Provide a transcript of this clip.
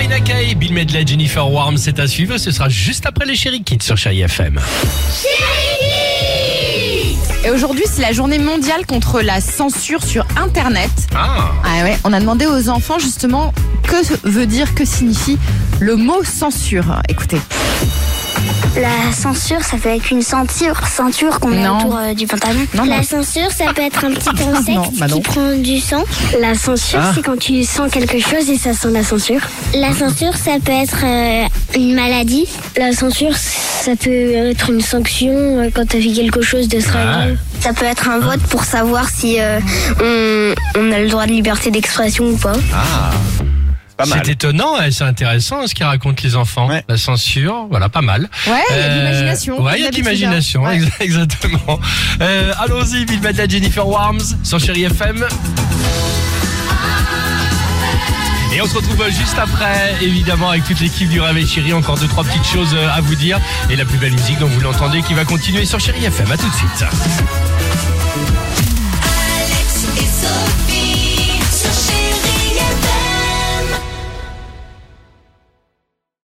Tina Kay, Bill Medley, Jennifer Warm, c'est à suivre. Ce sera juste après les Chéri Kids sur Chéri FM. Et aujourd'hui, c'est la journée mondiale contre la censure sur Internet. Ah, Ah ouais, on a demandé aux enfants justement que veut dire, que signifie le mot censure. Écoutez. La censure, ça peut être une ceinture, ceinture qu'on met autour euh, du pantalon. Non, non. La censure, ça peut être un petit insecte Non, bah qui prend du sang. La censure, Ah. c'est quand tu sens quelque chose et ça sent la censure. La censure, ça peut être euh, une maladie. La censure, ça peut être une sanction euh, quand tu as fait quelque chose de Ouais. grave. Ça peut être un vote pour savoir si on, on a le droit de liberté d'expression ou pas. Ah, pas mal. c'est étonnant, et c'est intéressant ce qu'ils racontent les enfants. Ouais. La censure, voilà, pas mal. Ouais, il y a de Euh, l'imagination. Ouais, il y a de l'imagination, hein. ex- exactement. Euh, Allons-y, Bill Medley, Jennifer Warms sur Chéri FM. Et on se retrouve juste après, évidemment, avec toute l'équipe du Réveil Chéri. Encore deux, trois petites choses euh, à vous dire. Et la plus belle musique, dont vous l'entendez, qui va continuer sur Chéri FM. À tout de suite.